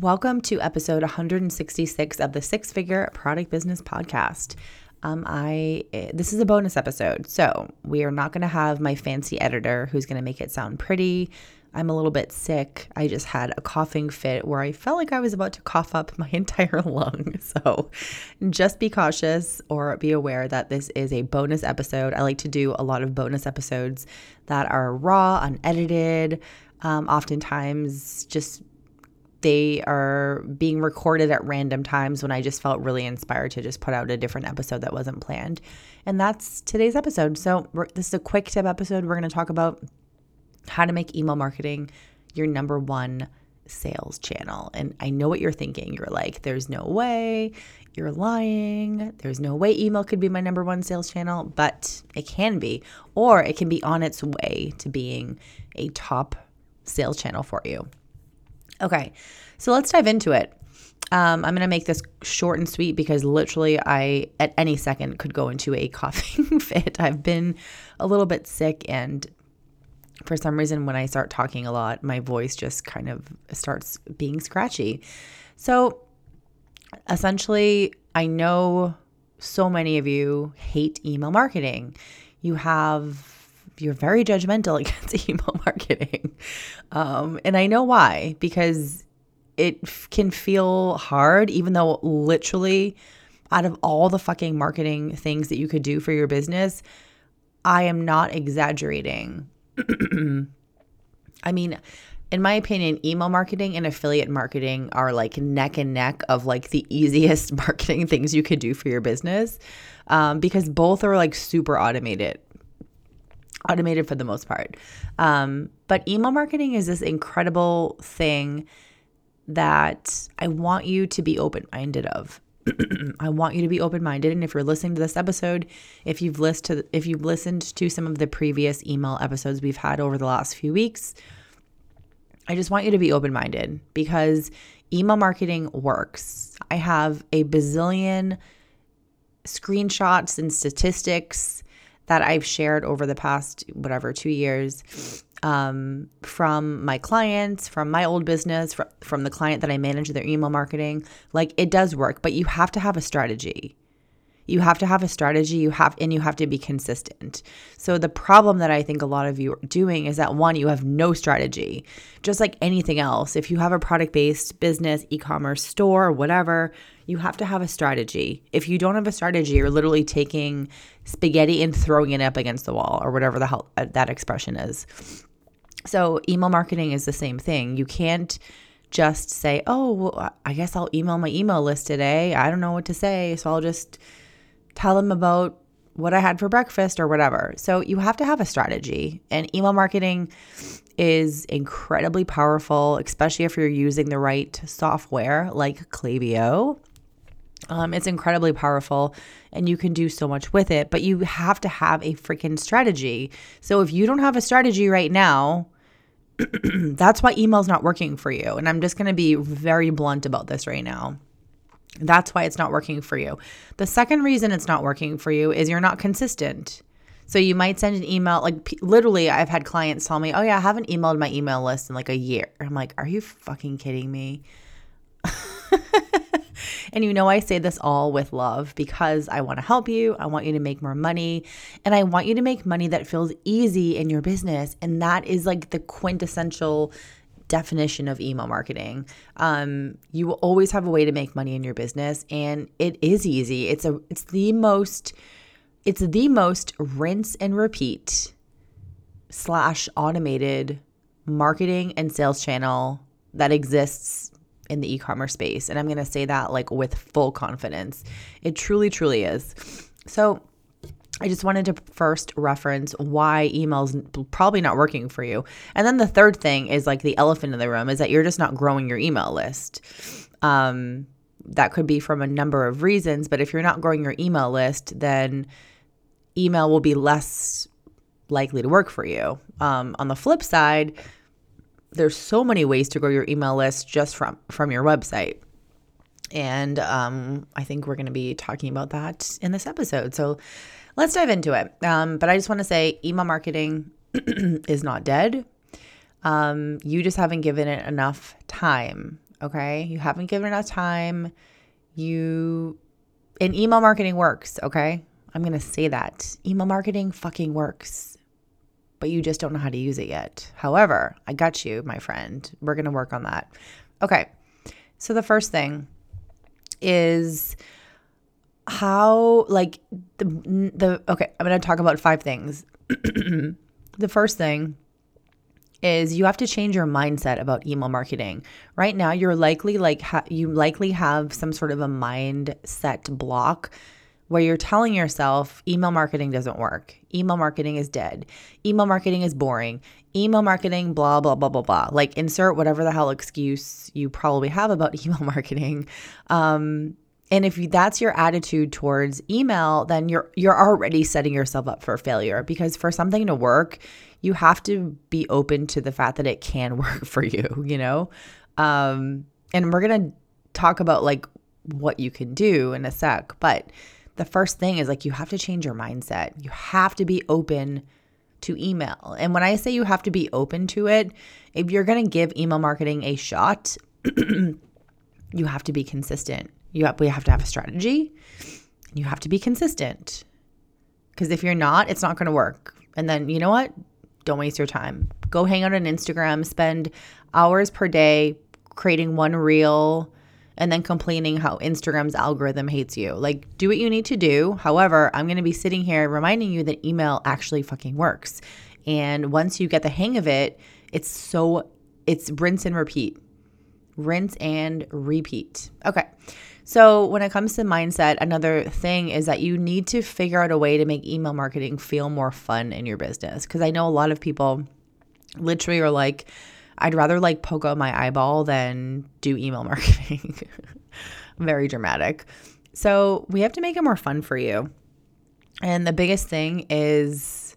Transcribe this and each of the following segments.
Welcome to episode 166 of the Six Figure Product Business Podcast. Um, I this is a bonus episode, so we are not going to have my fancy editor who's going to make it sound pretty. I'm a little bit sick. I just had a coughing fit where I felt like I was about to cough up my entire lung. So just be cautious or be aware that this is a bonus episode. I like to do a lot of bonus episodes that are raw, unedited, um, oftentimes just they are being recorded at random times when I just felt really inspired to just put out a different episode that wasn't planned. And that's today's episode. So, this is a quick tip episode. We're going to talk about how to make email marketing your number one sales channel. And I know what you're thinking. You're like, there's no way. You're lying. There's no way email could be my number one sales channel, but it can be, or it can be on its way to being a top sales channel for you. Okay, so let's dive into it. Um, I'm going to make this short and sweet because literally, I at any second could go into a coughing fit. I've been a little bit sick, and for some reason, when I start talking a lot, my voice just kind of starts being scratchy. So, essentially, I know so many of you hate email marketing. You have you're very judgmental against email marketing. Um, and I know why, because it can feel hard, even though literally out of all the fucking marketing things that you could do for your business, I am not exaggerating. I mean, in my opinion, email marketing and affiliate marketing are like neck and neck of like the easiest marketing things you could do for your business um, because both are like super automated automated for the most part. Um, but email marketing is this incredible thing that I want you to be open minded of. I want you to be open minded, and if you're listening to this episode, if you've listened to if you've listened to some of the previous email episodes we've had over the last few weeks, I just want you to be open minded because email marketing works. I have a bazillion screenshots and statistics that I've shared over the past, whatever, two years um, from my clients, from my old business, from, from the client that I manage their email marketing. Like it does work, but you have to have a strategy. You have to have a strategy, you have and you have to be consistent. So the problem that I think a lot of you are doing is that one, you have no strategy. Just like anything else, if you have a product-based business, e-commerce store, whatever, you have to have a strategy. If you don't have a strategy, you're literally taking spaghetti and throwing it up against the wall or whatever the hell uh, that expression is. So email marketing is the same thing. You can't just say, "Oh, well, I guess I'll email my email list today. I don't know what to say, so I'll just tell them about what I had for breakfast or whatever. So you have to have a strategy. And email marketing is incredibly powerful, especially if you're using the right software like Klaviyo. Um, it's incredibly powerful and you can do so much with it, but you have to have a freaking strategy. So if you don't have a strategy right now, that's why email's not working for you. And I'm just going to be very blunt about this right now. That's why it's not working for you. The second reason it's not working for you is you're not consistent. So you might send an email, like p- literally, I've had clients tell me, Oh, yeah, I haven't emailed my email list in like a year. I'm like, Are you fucking kidding me? and you know, I say this all with love because I want to help you. I want you to make more money and I want you to make money that feels easy in your business. And that is like the quintessential definition of email marketing. Um, you will always have a way to make money in your business, and it is easy. It's a it's the most it's the most rinse and repeat slash automated marketing and sales channel that exists in the e-commerce space. And I'm gonna say that like with full confidence. It truly, truly is. So I just wanted to first reference why email's probably not working for you. And then the third thing is like the elephant in the room is that you're just not growing your email list. Um, that could be from a number of reasons, but if you're not growing your email list, then email will be less likely to work for you. Um, on the flip side, there's so many ways to grow your email list just from from your website. And um, I think we're going to be talking about that in this episode. So let's dive into it. Um, but I just want to say email marketing is not dead. Um, you just haven't given it enough time. Okay. You haven't given enough time. You, and email marketing works. Okay. I'm going to say that. Email marketing fucking works, but you just don't know how to use it yet. However, I got you, my friend. We're going to work on that. Okay. So the first thing is how like the the okay, I'm going to talk about five things. the first thing is you have to change your mindset about email marketing. Right now, you're likely like ha- you likely have some sort of a mindset block where you're telling yourself email marketing doesn't work. Email marketing is dead. Email marketing is boring. Email marketing, blah, blah, blah, blah, blah. Like insert whatever the hell excuse you probably have about email marketing. Um, and if that's your attitude towards email, then you're you're already setting yourself up for failure because for something to work, you have to be open to the fact that it can work for you, you know? Um, and we're going to talk about like what you can do in a sec, but the first thing is like you have to change your mindset. You have to be open to email. And when I say you have to be open to it, if you're going to give email marketing a shot, you have to be consistent. You have, we have to have a strategy. You have to be consistent. Because if you're not, it's not going to work. And then, you know what? Don't waste your time. Go hang out on Instagram, spend hours per day creating one reel, and then complaining how Instagram's algorithm hates you. Like, do what you need to do. However, I'm going to be sitting here reminding you that email actually fucking works. And once you get the hang of it, it's so, it's rinse and repeat. Rinse and repeat. Okay. So, when it comes to mindset, another thing is that you need to figure out a way to make email marketing feel more fun in your business. Because I know a lot of people literally are like, I'd rather like poke out my eyeball than do email marketing. Very dramatic. So we have to make it more fun for you. And the biggest thing is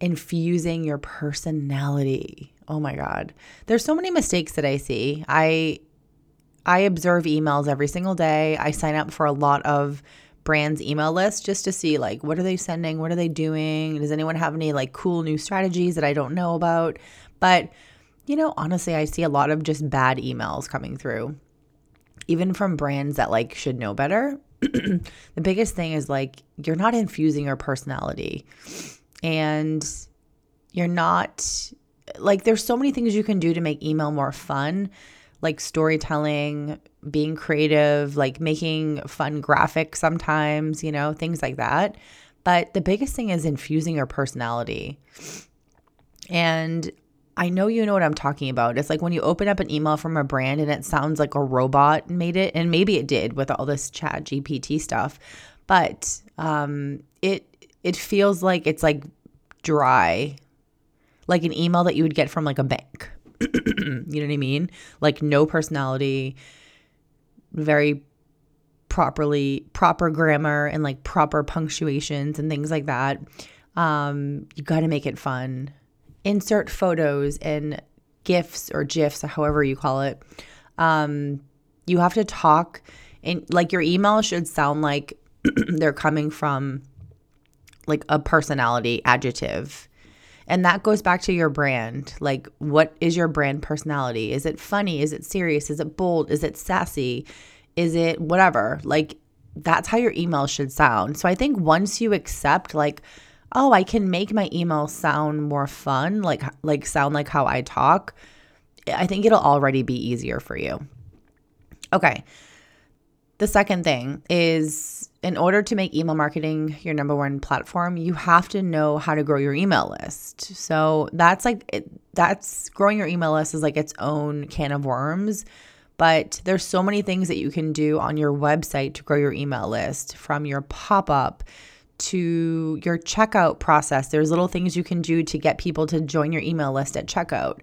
infusing your personality. Oh my god. There's so many mistakes that I see. I I observe emails every single day. I sign up for a lot of brands email lists just to see like what are they sending? What are they doing? Does anyone have any like cool new strategies that I don't know about? But you know, honestly, I see a lot of just bad emails coming through, even from brands that like should know better. the biggest thing is like you're not infusing your personality and you're not like there's so many things you can do to make email more fun like storytelling being creative like making fun graphics sometimes you know things like that but the biggest thing is infusing your personality and I know you know what I'm talking about. It's like when you open up an email from a brand and it sounds like a robot made it, and maybe it did with all this chat GPT stuff, but um, it it feels like it's like dry, like an email that you would get from like a bank. you know what I mean? Like no personality, very properly proper grammar and like proper punctuations and things like that. Um, you got to make it fun insert photos and gifs or gifs, however you call it. Um, you have to talk and like your email should sound like they're coming from like a personality adjective. And that goes back to your brand. Like, what is your brand personality? Is it funny? Is it serious? Is it bold? Is it sassy? Is it whatever? Like, that's how your email should sound. So I think once you accept, like, oh, I can make my email sound more fun, like like sound like how I talk, I think it'll already be easier for you. Okay. The second thing is in order to make email marketing your number one platform, you have to know how to grow your email list. So that's like it, that's growing your email list is like its own can of worms, but there's so many things that you can do on your website to grow your email list from your pop-up to your checkout process. There's little things you can do to get people to join your email list at checkout.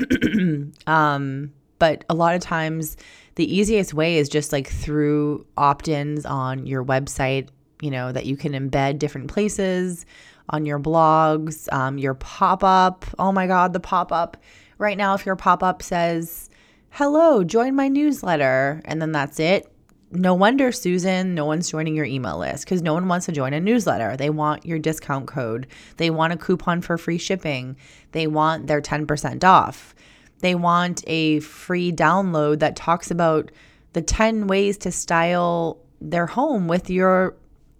um, but a lot of times, the easiest way is just like through opt ins on your website, you know, that you can embed different places on your blogs, um, your pop up. Oh my God, the pop up. Right now, if your pop up says, hello, join my newsletter, and then that's it, no wonder, Susan, no one's joining your email list because no one wants to join a newsletter. They want your discount code, they want a coupon for free shipping, they want their 10% off. They want a free download that talks about the 10 ways to style their home with your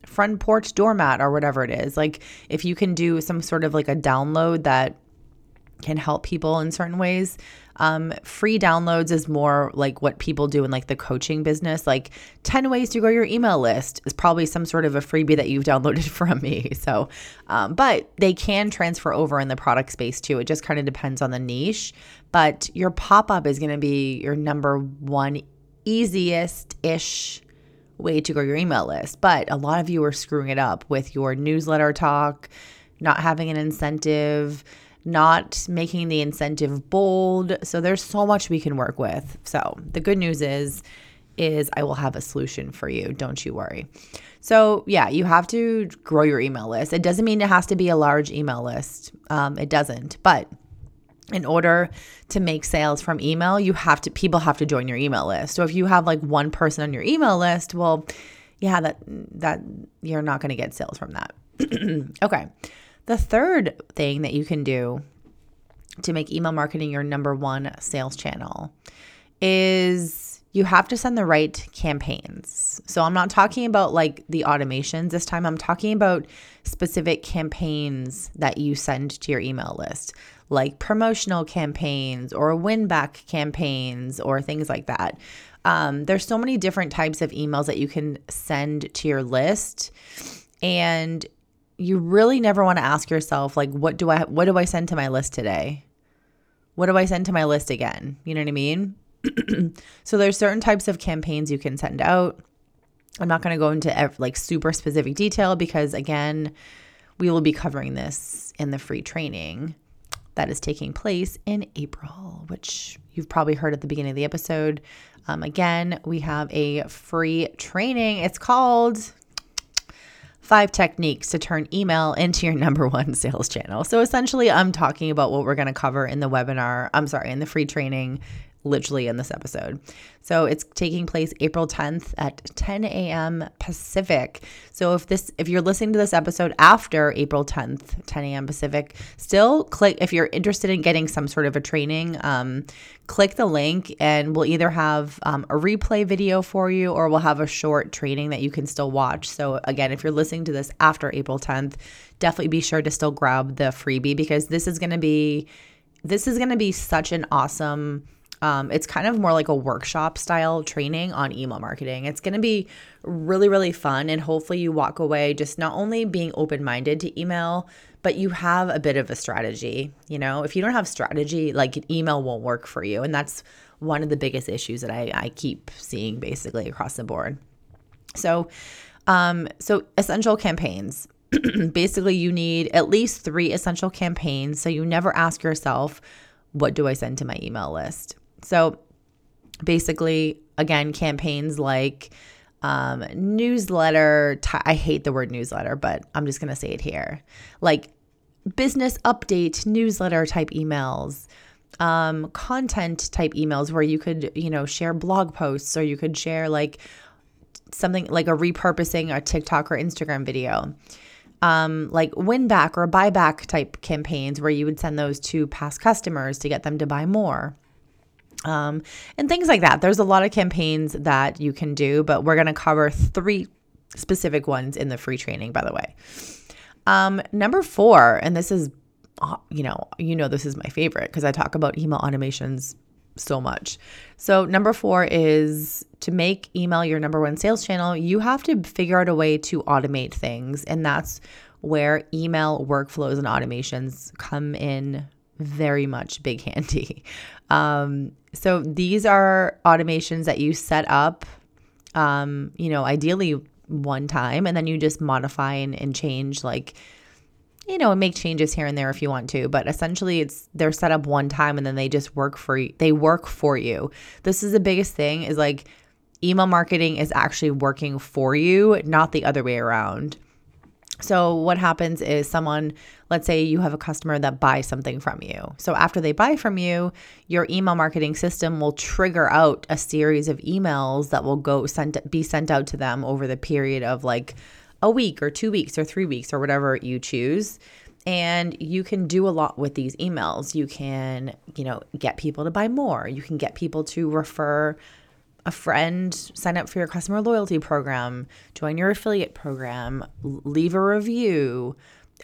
front porch doormat or whatever it is. Like if you can do some sort of like a download that can help people in certain ways. Um, free downloads is more like what people do in like the coaching business. Like 10 ways to grow your email list is probably some sort of a freebie that you've downloaded from me. So, um, but they can transfer over in the product space too. It just kind of depends on the niche. But your pop up is going to be your number one easiest ish way to grow your email list. But a lot of you are screwing it up with your newsletter talk, not having an incentive, not making the incentive bold. So there's so much we can work with. So the good news is is I will have a solution for you. Don't you worry. So, yeah, you have to grow your email list. It doesn't mean it has to be a large email list. Um, it doesn't. But in order to make sales from email, you have to people have to join your email list. So if you have like one person on your email list, well, yeah, that that you're not going to get sales from that. okay. The third thing that you can do to make email marketing your number one sales channel is you have to send the right campaigns. So I'm not talking about like the automations this time. I'm talking about specific campaigns that you send to your email list like promotional campaigns or win back campaigns or things like that. Um, there's so many different types of emails that you can send to your list. And you really never want to ask yourself like what do I what do I send to my list today? What do I send to my list again? You know what I mean? so there's certain types of campaigns you can send out. I'm not going to go into like super specific detail because again, we will be covering this in the free training that is taking place in April, which you've probably heard at the beginning of the episode. Um, again, we have a free training. It's called Five Techniques to Turn Email into Your Number One Sales Channel. So essentially, I'm talking about what we're going to cover in the webinar. I'm sorry, in the free training literally in this episode. So it's taking place April 10th at 10 a.m. Pacific. So if this if you're listening to this episode after April 10th, 10 a.m. Pacific, still click if you're interested in getting some sort of a training, um, click the link and we'll either have um, a replay video for you or we'll have a short training that you can still watch. So again, if you're listening to this after April 10th, definitely be sure to still grab the freebie because this is going to be this is going to be such an awesome um, it's kind of more like a workshop style training on email marketing. It's going to be really, really fun. And hopefully, you walk away just not only being open minded to email, but you have a bit of a strategy. You know, if you don't have strategy, like email won't work for you. And that's one of the biggest issues that I, I keep seeing basically across the board. So, um, so essential campaigns. basically, you need at least three essential campaigns. So you never ask yourself, what do I send to my email list? So basically, again, campaigns like um, newsletter. T- I hate the word newsletter, but I'm just going to say it here. Like business update, newsletter type emails, um, content type emails where you could, you know, share blog posts or you could share like something like a repurposing a TikTok or Instagram video. Um, like win back or buyback type campaigns where you would send those to past customers to get them to buy more um, and things like that. There's a lot of campaigns that you can do, but we're going to cover three specific ones in the free training, by the way. Um, number four, and this is, uh, you know, you know, this is my favorite because I talk about email automations so much. So, number four is to make email your number one sales channel, you have to figure out a way to automate things. And that's where email workflows and automations come in very much big handy. Um, so these are automations that you set up, um, you know, ideally one time, and then you just modify and, and change, like, you know, and make changes here and there if you want to. But essentially, it's they're set up one time, and then they just work for you. They work for you. This is the biggest thing: is like email marketing is actually working for you, not the other way around. So, what happens is someone, let's say you have a customer that buys something from you. So, after they buy from you, your email marketing system will trigger out a series of emails that will go sent be sent out to them over the period of like a week or two weeks or three weeks or whatever you choose. and you can do a lot with these emails. You can, you know, get people to buy more. You can get people to refer a friend, sign up for your customer loyalty program, join your affiliate program, leave a review,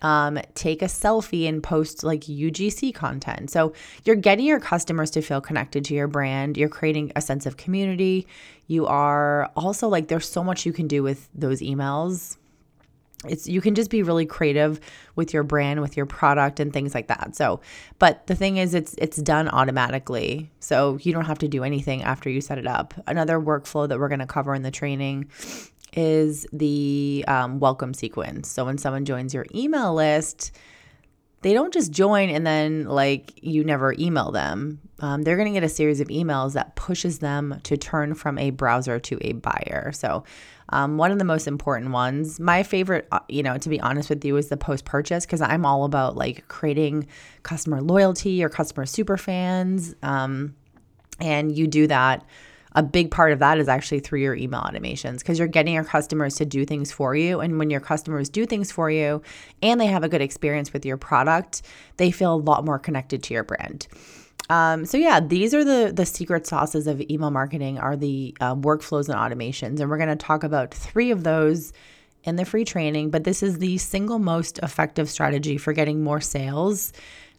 um, take a selfie and post like UGC content. So you're getting your customers to feel connected to your brand. You're creating a sense of community. You are also like, there's so much you can do with those emails it's you can just be really creative with your brand with your product and things like that so but the thing is it's it's done automatically so you don't have to do anything after you set it up another workflow that we're going to cover in the training is the um, welcome sequence so when someone joins your email list they don't just join and then like you never email them. Um, they're going to get a series of emails that pushes them to turn from a browser to a buyer. So um, one of the most important ones, my favorite, uh, you know, to be honest with you, is the post purchase because I'm all about like creating customer loyalty or customer super fans. Um, and you do that a big part of that is actually through your email automations because you're getting your customers to do things for you. And when your customers do things for you and they have a good experience with your product, they feel a lot more connected to your brand. Um, so yeah, these are the the secret sauces of email marketing are the um, workflows and automations, and we're going to talk about three of those in the free training. But this is the single most effective strategy for getting more sales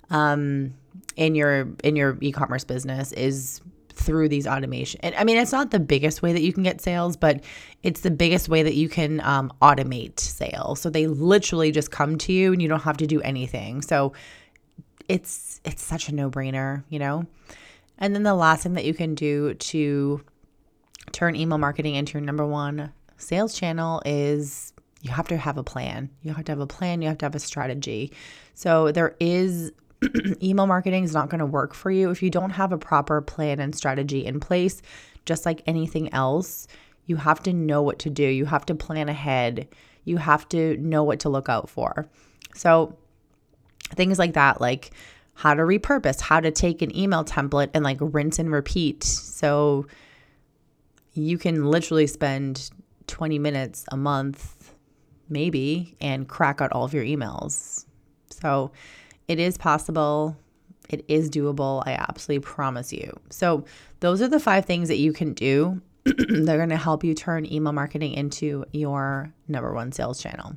um, in your in your e-commerce business is through these automation. And I mean, it's not the biggest way that you can get sales, but it's the biggest way that you can um, automate sales. So they literally just come to you, and you don't have to do anything. So it's it's such a no brainer, you know. And then the last thing that you can do to turn email marketing into your number one sales channel is you have to have a plan. You have to have a plan. You have to have a strategy. So there is email marketing is not going to work for you if you don't have a proper plan and strategy in place. Just like anything else, you have to know what to do. You have to plan ahead. You have to know what to look out for. So, things like that, like how to repurpose, how to take an email template and like rinse and repeat. So, you can literally spend 20 minutes a month, maybe, and crack out all of your emails. So, it is possible. It is doable. I absolutely promise you. So, those are the five things that you can do. They're going to help you turn email marketing into your number one sales channel.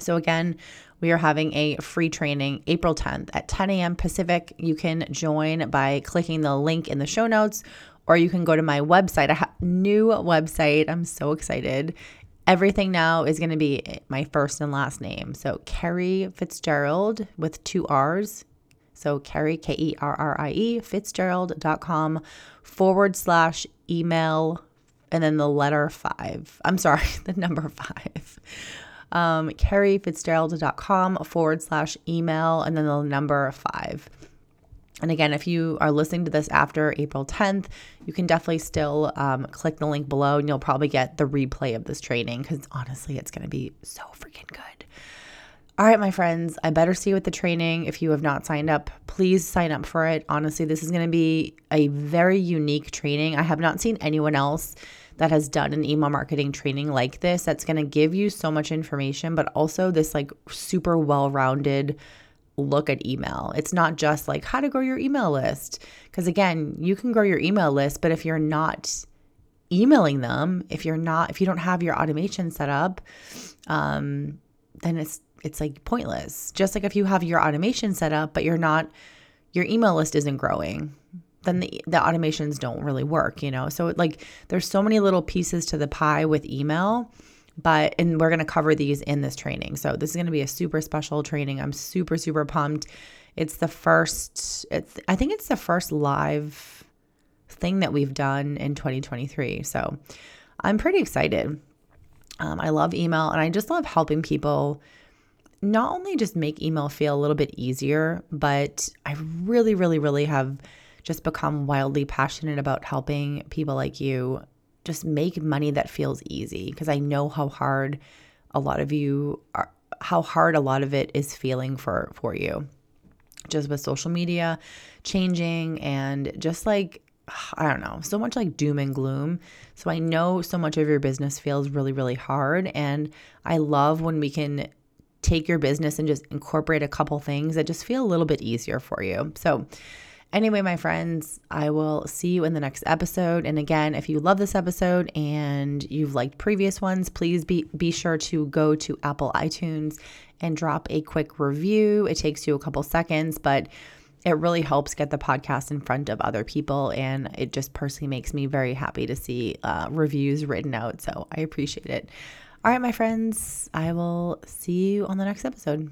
So, again, we are having a free training April 10th at 10 a.m. Pacific. You can join by clicking the link in the show notes, or you can go to my website. I have new website. I'm so excited. Everything now is going to be my first and last name. So Kerrie Fitzgerald with two R's. So Kerrie, K E R R I E, Fitzgerald.com forward slash email and then the letter five. I'm sorry, the number five. Um, KerrieFitzgerald.com forward slash email and then the number five. And again, if you are listening to this after April 10th, you can definitely still um, click the link below and you'll probably get the replay of this training because honestly, it's going to be so freaking good. All right, my friends, I better see you at the training. If you have not signed up, please sign up for it. Honestly, this is going to be a very unique training. I have not seen anyone else that has done an email marketing training like this that's going to give you so much information, but also this like super well rounded look at email. It's not just like how to grow your email list. Because again, you can grow your email list, but if you're not emailing them, if you're not, if you don't have your automation set up, um, then it's it's like pointless. Just like if you have your automation set up, but you're not, your email list isn't growing, then the, the automations don't really work, you know? So, like, there's so many little pieces to the pie with email but and we're going to cover these in this training. So this is going to be a super special training. I'm super super pumped. It's the first it's I think it's the first live thing that we've done in 2023. So I'm pretty excited. Um, I love email and I just love helping people not only just make email feel a little bit easier, but I really, really, really have just become wildly passionate about helping people like you just make money that feels easy because I know how hard a lot of you are how hard a lot of it is feeling for for you. Just with social media changing and just like I don't know, so much like doom and gloom. So I know so much of your business feels really really hard and I love when we can take your business and just incorporate a couple things that just feel a little bit easier for you. So, Anyway, my friends, I will see you in the next episode. And again, if you love this episode and you've liked previous ones, please be, be sure to go to Apple iTunes and drop a quick review. It takes you a couple seconds, but it really helps get the podcast in front of other people. And it just personally makes me very happy to see uh, reviews written out. So I appreciate it. All right, my friends, I will see you on the next episode.